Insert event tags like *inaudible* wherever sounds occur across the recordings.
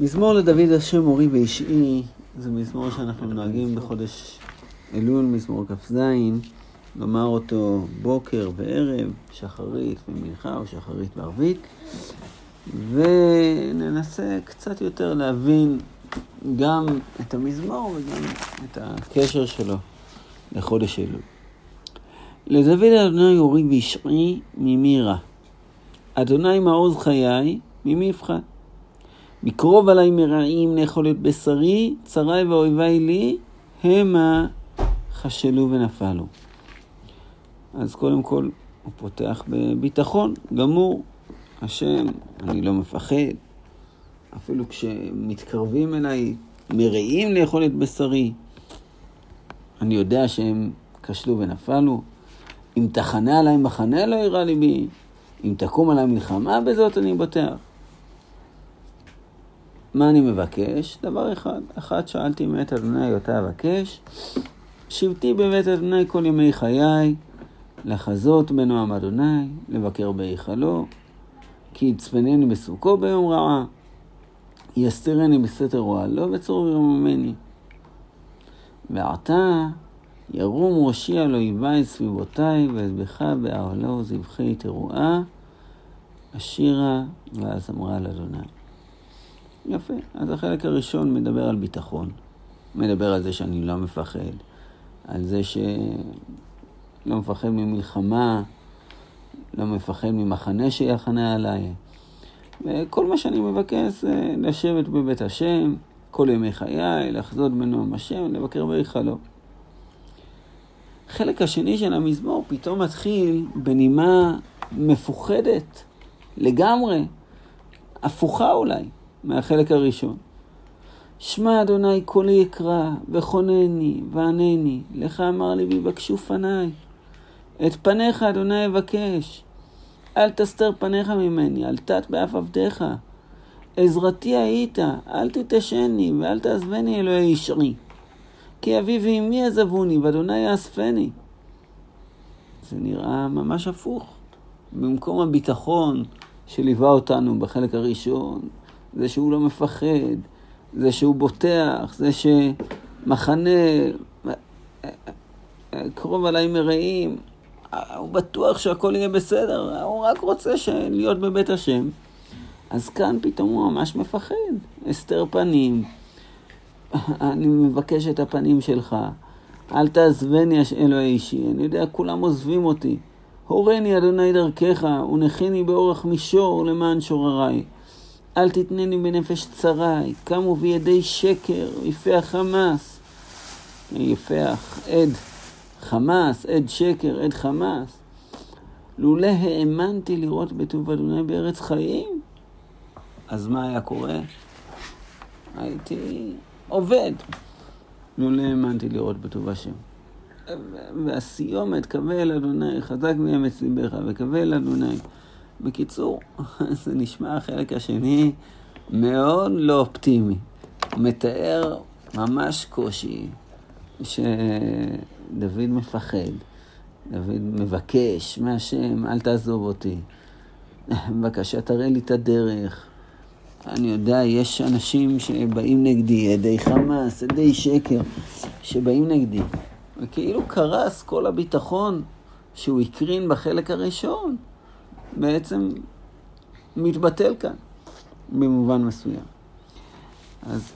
מזמור לדוד השם מורי ואישי זה מזמור שאנחנו נוהגים בחודש אלול, מזמור כ"ז, לומר אותו בוקר וערב, שחרית ומנחה או שחרית וערבית, וננסה קצת יותר להבין גם את המזמור וגם את הקשר שלו לחודש אלול. לדוד אדוני אורי ואישי ממי רע. אדוני מעוז חיי, ממי מקרוב עלי מרעים לאכול את בשרי, צרי ואויבי לי, המה חשלו ונפלו. אז קודם כל הוא פותח בביטחון גמור. השם, אני לא מפחד. אפילו כשמתקרבים אליי מרעים לאכול את בשרי, אני יודע שהם כשלו ונפלו. אם תחנה עליי מחנה לא יראה ליבי, אם תקום עליי מלחמה בזאת אני בוטח. מה אני מבקש? דבר אחד. אחת שאלתי מאת אדוני אותה אבקש, שבתי בבית אדוני כל ימי חיי, לחזות בנועם אדוני, לבקר בהיכלו, כי יצפנני בסוכו ביום רעה, יסתרני בסתר אוהלו וצרור ירוממני. ועתה ירום ראשי על אויבי סביבותי, ואזבחה באהלו זבחי תרועה, אשירה ואזמרה לאדוני. יפה. אז החלק הראשון מדבר על ביטחון. מדבר על זה שאני לא מפחד, על זה שלא מפחד ממלחמה, לא מפחד ממחנה שיחנה עליי. וכל מה שאני מבקש זה לשבת בבית השם, כל ימי חיי, לחזות בנועם השם, לבקר בהיכלו. החלק השני של המזמור פתאום מתחיל בנימה מפוחדת לגמרי, הפוכה אולי. מהחלק הראשון. שמע אדוני קולי אקרא, וכונני, וענני, לך אמר לי ויבקשו פניי. את פניך אדוני אבקש, אל תסתר פניך ממני, אל תת באף עבדיך. עזרתי היית, אל תתשני, ואל תעזבני אלוהי ישרי. כי אבי ואמי עזבוני, ואדוני יאספני. זה נראה ממש הפוך. במקום הביטחון שליווה אותנו בחלק הראשון, זה שהוא לא מפחד, זה שהוא בוטח, זה שמחנה קרוב עליי מרעים, הוא בטוח שהכל יהיה בסדר, הוא רק רוצה להיות בבית השם. אז כאן פתאום הוא ממש מפחד. הסתר פנים, אני מבקש את הפנים שלך, אל תעזבני אלוהי אישי, אני יודע, כולם עוזבים אותי. הורני אדוני דרכך, ונכיני באורך מישור למען שורריי. אל תתנני בנפש צרי, קמו בידי שקר, יפח חמאס. יפח עד חמאס, עד שקר, עד חמאס. לולא האמנתי לראות בטוב אדוני בארץ חיים, אז מה היה קורה? הייתי עובד. לולא האמנתי לראות בטוב השם. והסיומת, קבל אדוני, חזק מאמץ ליבך, וקבל אדוני. בקיצור, *laughs* זה נשמע החלק השני מאוד לא אופטימי. מתאר ממש קושי שדוד מפחד, דוד מבקש מהשם, אל תעזוב אותי. *laughs* בבקשה, תראה לי את הדרך. אני יודע, יש אנשים שבאים נגדי, עדי חמאס, עדי שקר, שבאים נגדי. וכאילו קרס כל הביטחון שהוא הקרין בחלק הראשון. בעצם מתבטל כאן במובן מסוים. אז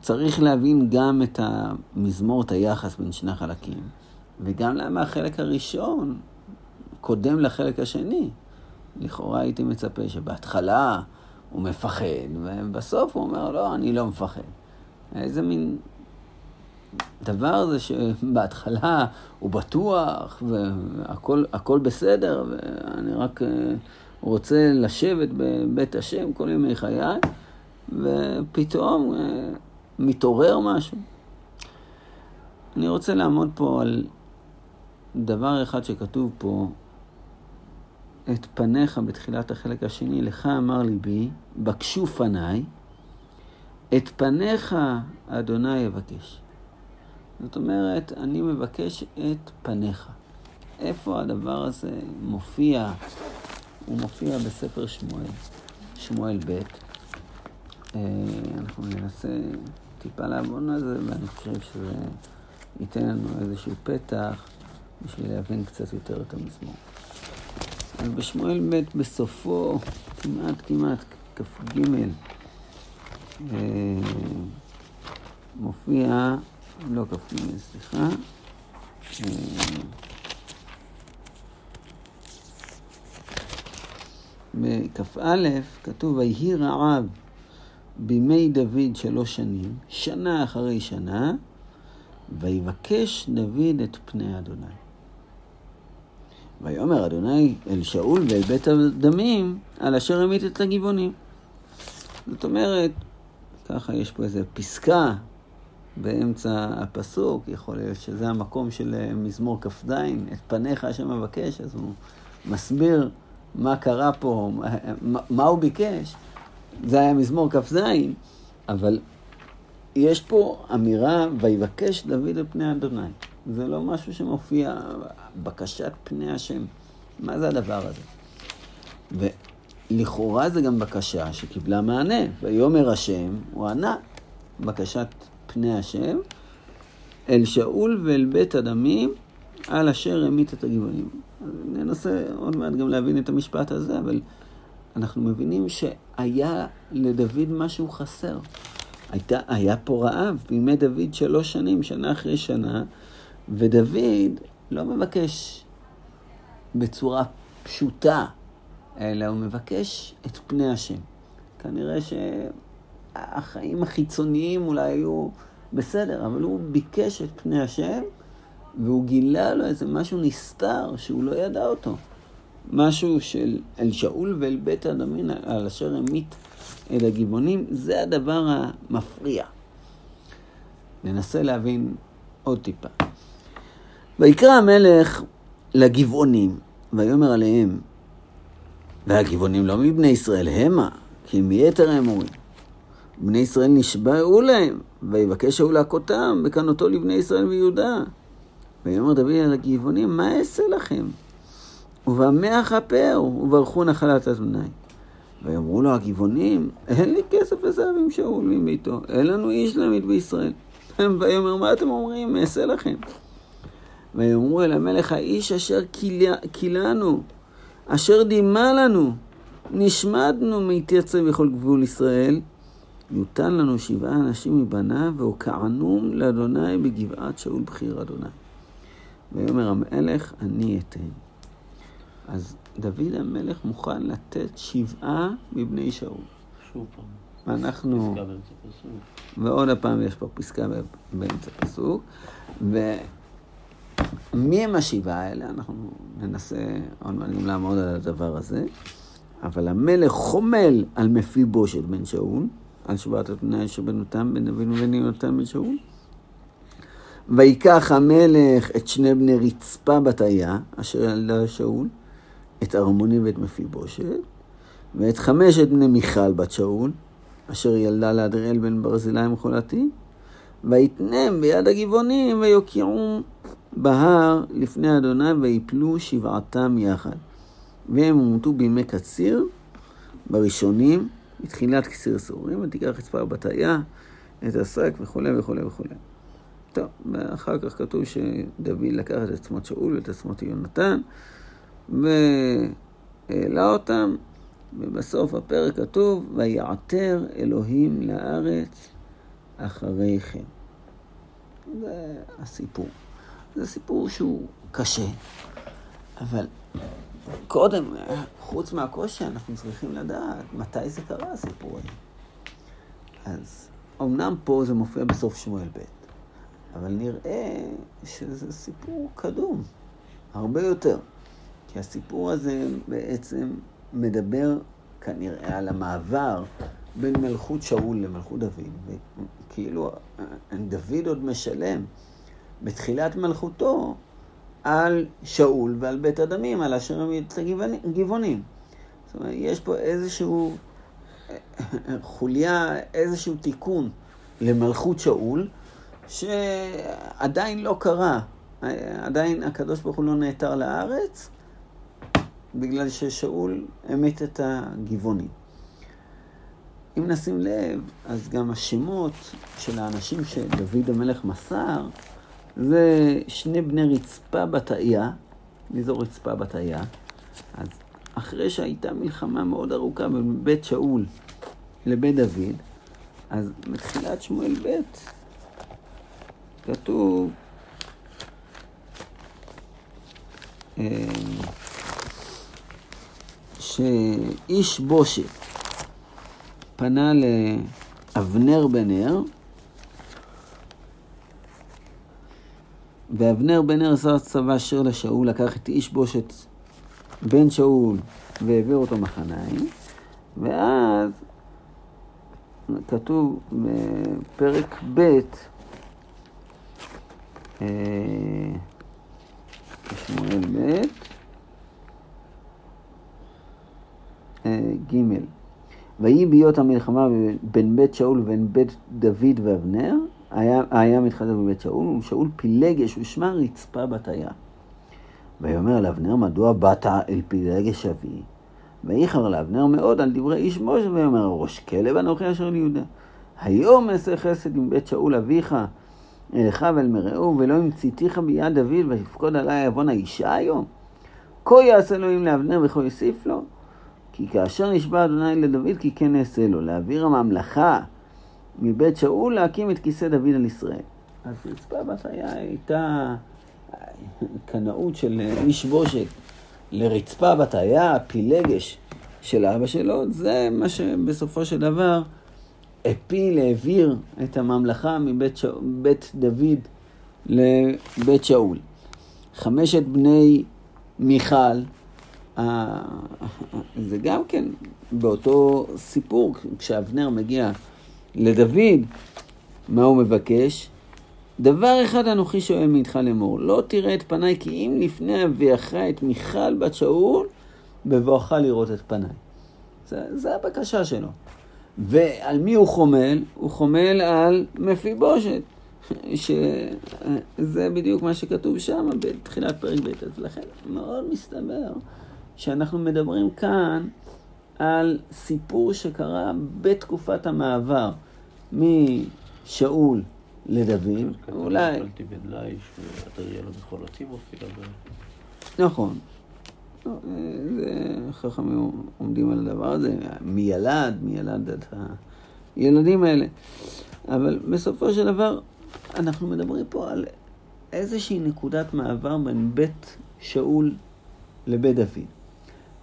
צריך להבין גם את המזמור, את היחס בין שני החלקים, וגם למה החלק הראשון קודם לחלק השני. לכאורה הייתי מצפה שבהתחלה הוא מפחד, ובסוף הוא אומר, לא, אני לא מפחד. איזה מין דבר זה שבהתחלה הוא בטוח והכל בסדר, ואני רק אה, רוצה לשבת בבית השם כל ימי חיי, ופתאום אה, מתעורר משהו. אני רוצה לעמוד פה על דבר אחד שכתוב פה, את פניך בתחילת החלק השני, לך אמר ליבי, בקשו פניי, את פניך אדוני יבקש. זאת אומרת, אני מבקש את פניך. איפה הדבר הזה מופיע? הוא מופיע בספר שמואל, שמואל ב', אנחנו ננסה טיפה לעבוד על זה, ואני חושב שזה ייתן לנו איזשהו פתח בשביל להבין קצת יותר את המזמור. אז בשמואל ב' בסופו, כמעט כמעט, כ"ג, מופיע, לא כ"ג, סליחה, בכ"א כתוב, ויהי רעב בימי דוד שלוש שנים, שנה אחרי שנה, ויבקש דוד את פני אדוני. ויאמר אדוני אל שאול ואל בית הדמים, על אשר המית את הגבעונים. זאת אומרת, ככה יש פה איזו פסקה באמצע הפסוק, יכול להיות שזה המקום של מזמור כ"ז, את פניך השם מבקש, אז הוא מסביר מה קרה פה, מה, מה הוא ביקש. זה היה מזמור כ"ז, אבל יש פה אמירה, ויבקש דוד על פני אדוני. זה לא משהו שמופיע, בקשת פני השם. מה זה הדבר הזה? ולכאורה זה גם בקשה שקיבלה מענה. ויאמר השם, הוא ענה, בקשת פני השם, אל שאול ואל בית הדמים, על אשר המית את הגבעונים. ננסה עוד מעט גם להבין את המשפט הזה, אבל אנחנו מבינים שהיה לדוד משהו חסר. הייתה, היה פה רעב בימי דוד שלוש שנים, שנה אחרי שנה, ודוד לא מבקש בצורה פשוטה, אלא הוא מבקש את פני השם. כנראה שהחיים החיצוניים אולי היו בסדר, אבל הוא ביקש את פני השם, והוא גילה לו איזה משהו נסתר שהוא לא ידע אותו. משהו של אל שאול ואל בית הדמין על אשר המית אל הגבעונים, זה הדבר המפריע. ננסה להבין עוד טיפה. ויקרא המלך לגבעונים, ויאמר עליהם, והגבעונים לא מבני ישראל המה, כי מיתר האמורים. בני ישראל נשבעו להם, ויבקש שאול להכותם, וקנותו לבני ישראל ויהודה. ויאמר דוד על הגבעונים, מה אעשה לכם? ובמה אכפר? וברכו נחלת אדוני. ויאמרו לו הגבעונים, אין לי כסף וזהב עם שאול ועם ביתו, אין לנו איש להעמיד בישראל. ויאמר, מה אתם אומרים? אעשה לכם. ויאמרו אל המלך, האיש אשר כילנו, אשר דימה לנו, נשמדנו מתייצב בכל גבול ישראל, יותן לנו שבעה אנשים מבניו, והוקענום לאדוני בגבעת שאול בחיר אדוני. ויאמר המלך, אני אתן. אז דוד המלך מוכן לתת שבעה מבני שאול. שוב פעם. אנחנו... פסקה באמצע פסוק. ועוד הפעם יש פה פסקה באמצע פסוק. ומי הם השבעה האלה? אנחנו ננסה עוד מעט גם לעמוד על הדבר הזה. אבל המלך חומל על מפיבושת בן שאול, על שבעת התנאי שבנותם בן דוד ובן יונתן בן שאול. ויקח המלך את שני בני רצפה בתיה, אשר ילדה שאול, את ארמוני ואת מפיבושת, ואת חמשת בני מיכל בת שאול, אשר ילדה לאדריאל בן ברזילי מחולתי, ויתנם ביד הגבעונים ויוקיעום בהר לפני אדוני ויפלו שבעתם יחד. והם הומתו בימי קציר, בראשונים, בתחילת קציר סורים, ותיקח רצפה בתיה, את השק וכולי וכולי וכולי. טוב, ואחר כך כתוב שדוד לקח את עצמות שאול ואת עצמות יונתן, והעלה אותם, ובסוף הפרק כתוב, ויעתר אלוהים לארץ אחרי כן. זה הסיפור. זה סיפור שהוא קשה, אבל קודם, חוץ מהקושי, אנחנו צריכים לדעת מתי זה קרה, הסיפור הזה. אז אמנם פה זה מופיע בסוף שמואל ב', אבל נראה שזה סיפור קדום, הרבה יותר. כי הסיפור הזה בעצם מדבר כנראה על המעבר בין מלכות שאול למלכות דוד. וכאילו דוד עוד משלם בתחילת מלכותו על שאול ועל בית הדמים, על אשר הם את הגבעונים. זאת אומרת, יש פה איזשהו חוליה, איזשהו תיקון למלכות שאול, שעדיין לא קרה. עדיין הקדוש ברוך הוא לא נעתר לארץ, בגלל ששאול המית את הגבעונים. אם נשים לב, אז גם השמות של האנשים שדוד המלך מסר, זה שני בני רצפה בתאיה, מי זו רצפה בתאיה? אז אחרי שהייתה מלחמה מאוד ארוכה בין בית שאול לבית דוד, אז בתחילת שמואל ב' כתוב אה, שאיש בושת פנה לאבנר בן נר, ואבנר בן עשה צבא אשר לשאול, לקח את איש בושת בן שאול והעביר אותו מחניים, ואז כתוב בפרק ב', אה, שמואל ב', אה, ג' ויהי בהיות המלחמה בין בית שאול ובין בית דוד ואבנר, היה, היה מתחדש בבית שאול, ושאול פילגש ושמע רצפה בתיה. ויאמר לאבנר, מדוע באת אל פילגש אבי? ואיחר לאבנר מאוד על דברי איש משה, ויאמר, ראש כלב אנוכי אשר ליהודה. היום אעשה חסד עם בית שאול אביך, אליך ואל מרעהו, ולא המציתיך ביד דוד, ויפקוד עלי עוון האישה היום? כה יעשה אלוהים לאבנר וכה יוסיף לו. כי כאשר נשבע אדוני לדוד, כי כן אעשה לו, להעביר הממלכה מבית שאול, להקים את כיסא דוד על ישראל. אז רצפה בת היה הייתה קנאות של איש בושת לרצפה בת היה, פילגש של אבא שלו, זה מה שבסופו של דבר הפיל, העביר את הממלכה מבית ש... בית דוד לבית שאול. חמשת בני מיכל, זה גם כן באותו סיפור, כשאבנר מגיע לדוד, מה הוא מבקש? דבר אחד אנוכי שואל מאיתך לאמור, לא תראה את פניי כי אם לפני אביאך את מיכל בת שאול, בבואך לראות את פניי. זה הבקשה שלו. ועל מי הוא חומל? הוא חומל על מפיבושת, *laughs* שזה בדיוק מה שכתוב שם בתחילת פרק ב'. אז לכן מאוד מסתבר שאנחנו מדברים כאן על סיפור שקרה בתקופת המעבר משאול לדוד, אולי... נכון. חכמים עומדים על הדבר הזה, מי ילד, מי ילד את הילדים האלה. אבל בסופו של דבר, אנחנו מדברים פה על איזושהי נקודת מעבר בין בית שאול לבית דוד.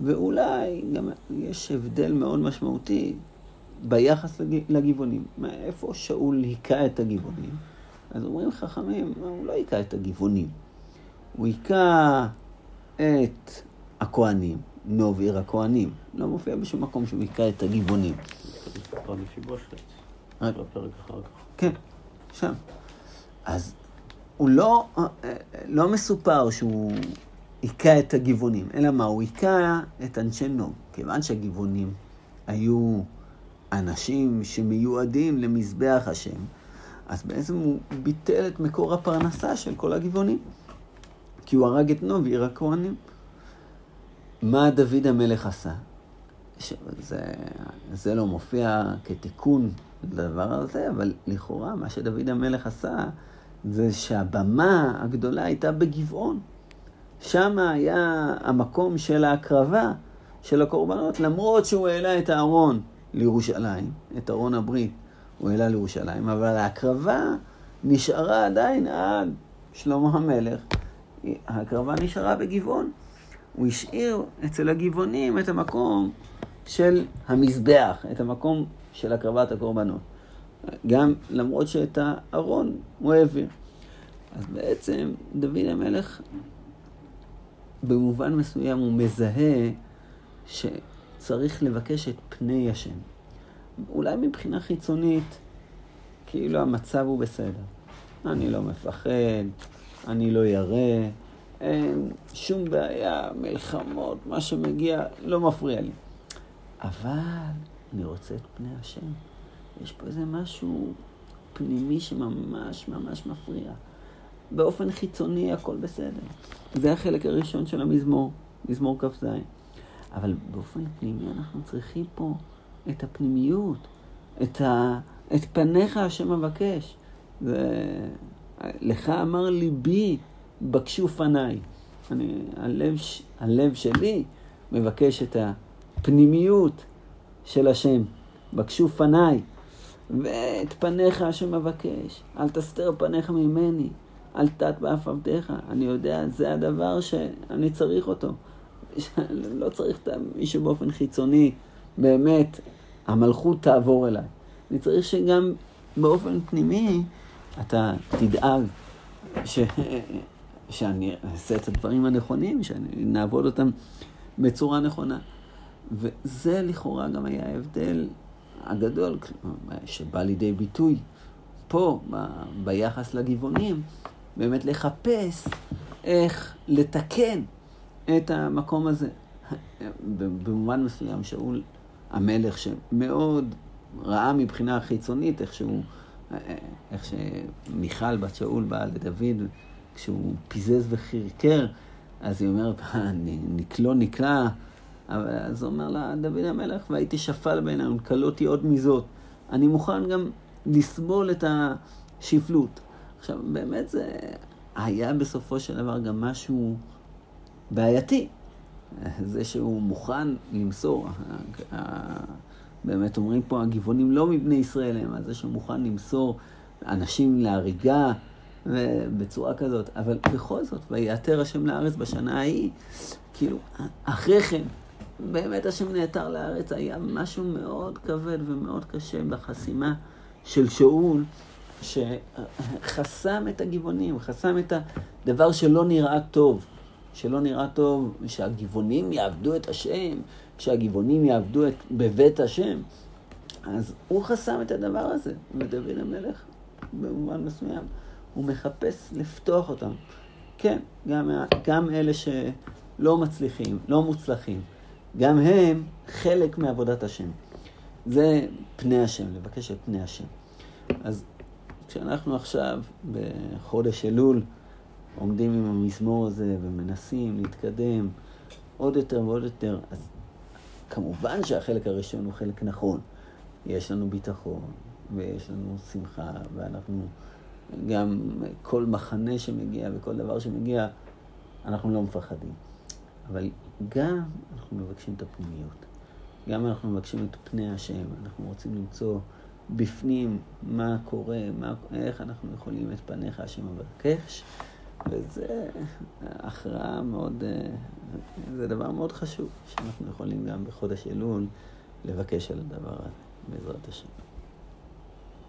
ואולי גם יש הבדל מאוד משמעותי ביחס לגבעונים. איפה שאול היכה את הגבעונים? אז אומרים חכמים, הוא לא היכה את הגבעונים. הוא היכה את הכוהנים, נוב עיר הכוהנים. לא מופיע בשום מקום שהוא היכה את הגבעונים. כן, שם. אז הוא לא, לא מסופר שהוא היכה את הגבעונים, אלא מה? הוא היכה את אנשי נוב. כיוון שהגבעונים היו אנשים שמיועדים למזבח השם, אז בעצם הוא ביטל את מקור הפרנסה של כל הגבעונים. כי הוא הרג את נוב, עיר הכהנים. מה דוד המלך עשה? זה, זה לא מופיע כתיקון לדבר הזה, אבל לכאורה מה שדוד המלך עשה זה שהבמה הגדולה הייתה בגבעון. שם היה המקום של ההקרבה של הקורבנות, למרות שהוא העלה את הארון לירושלים, את ארון הברית הוא העלה לירושלים, אבל ההקרבה נשארה עדיין עד שלמה המלך. ההקרבה נשארה בגבעון. הוא השאיר אצל הגבעונים את המקום של המזבח, את המקום של הקרבת הקורבנות. גם למרות שאת הארון הוא העביר. אז בעצם דוד המלך במובן מסוים הוא מזהה שצריך לבקש את פני השם. אולי מבחינה חיצונית, כאילו המצב הוא בסדר. אני לא מפחד, אני לא ירא, אין שום בעיה, מלחמות, מה שמגיע לא מפריע לי. אבל אני רוצה את פני השם. יש פה איזה משהו פנימי שממש ממש מפריע. באופן חיצוני הכל בסדר. זה החלק הראשון של המזמור, מזמור כ"ז. אבל באופן פנימי אנחנו צריכים פה את הפנימיות, את, ה, את פניך השם אבקש. לך אמר ליבי, בקשו פניי. אני, הלב, הלב שלי מבקש את הפנימיות של השם. בקשו פניי, ואת פניך השם אבקש. אל תסתר פניך ממני, אל תת באף עבדיך. אני יודע, זה הדבר שאני צריך אותו. *laughs* לא צריך את מישהו באופן חיצוני, באמת, המלכות תעבור אליי. אני צריך שגם באופן פנימי אתה תדאג ש... *laughs* שאני אעשה את הדברים הנכונים, שנעבוד אותם בצורה נכונה. וזה לכאורה גם היה ההבדל הגדול שבא לידי ביטוי פה, ב... ביחס לגבעונים, באמת לחפש איך לתקן את המקום הזה. במובן מסוים, שאול המלך, שמאוד ראה מבחינה חיצונית איך שהוא, איך שמיכל בת שאול באה לדוד, כשהוא פיזז וחירקר, אז היא אומרת, נקלו נקלע. אז הוא אומר לה, דוד המלך, והייתי שפל בעינינו, נקלותי עוד מזאת. אני מוכן גם לסבול את השפלות. עכשיו, באמת זה היה בסופו של דבר גם משהו בעייתי. זה שהוא מוכן למסור, באמת אומרים פה, הגבעונים לא מבני ישראל הם, זה שהוא מוכן למסור אנשים להריגה בצורה כזאת, אבל בכל זאת, ויעתר השם לארץ בשנה ההיא, כאילו, אחרי כן, באמת השם נעתר לארץ, היה משהו מאוד כבד ומאוד קשה בחסימה של שאול, שחסם את הגבעונים, חסם את הדבר שלא נראה טוב. שלא נראה טוב, שהגבעונים יעבדו את השם, שהגבעונים יעבדו את, בבית השם. אז הוא חסם את הדבר הזה, ודוד המלך, במובן מסוים, הוא מחפש לפתוח אותם. כן, גם, גם אלה שלא מצליחים, לא מוצלחים, גם הם חלק מעבודת השם. זה פני השם, לבקש את פני השם. אז כשאנחנו עכשיו בחודש אלול, עומדים עם המזמור הזה ומנסים להתקדם עוד יותר ועוד יותר, אז כמובן שהחלק הראשון הוא חלק נכון. יש לנו ביטחון ויש לנו שמחה, ואנחנו גם כל מחנה שמגיע וכל דבר שמגיע, אנחנו לא מפחדים. אבל גם אנחנו מבקשים את הפנימיות. גם אנחנו מבקשים את פני השם, אנחנו רוצים למצוא בפנים מה קורה, מה, איך אנחנו יכולים את פניך השם מבקש. וזה הכרעה מאוד, אה, זה דבר מאוד חשוב, שאנחנו יכולים גם בחודש אלול לבקש על הדבר הזה, בעזרת השם.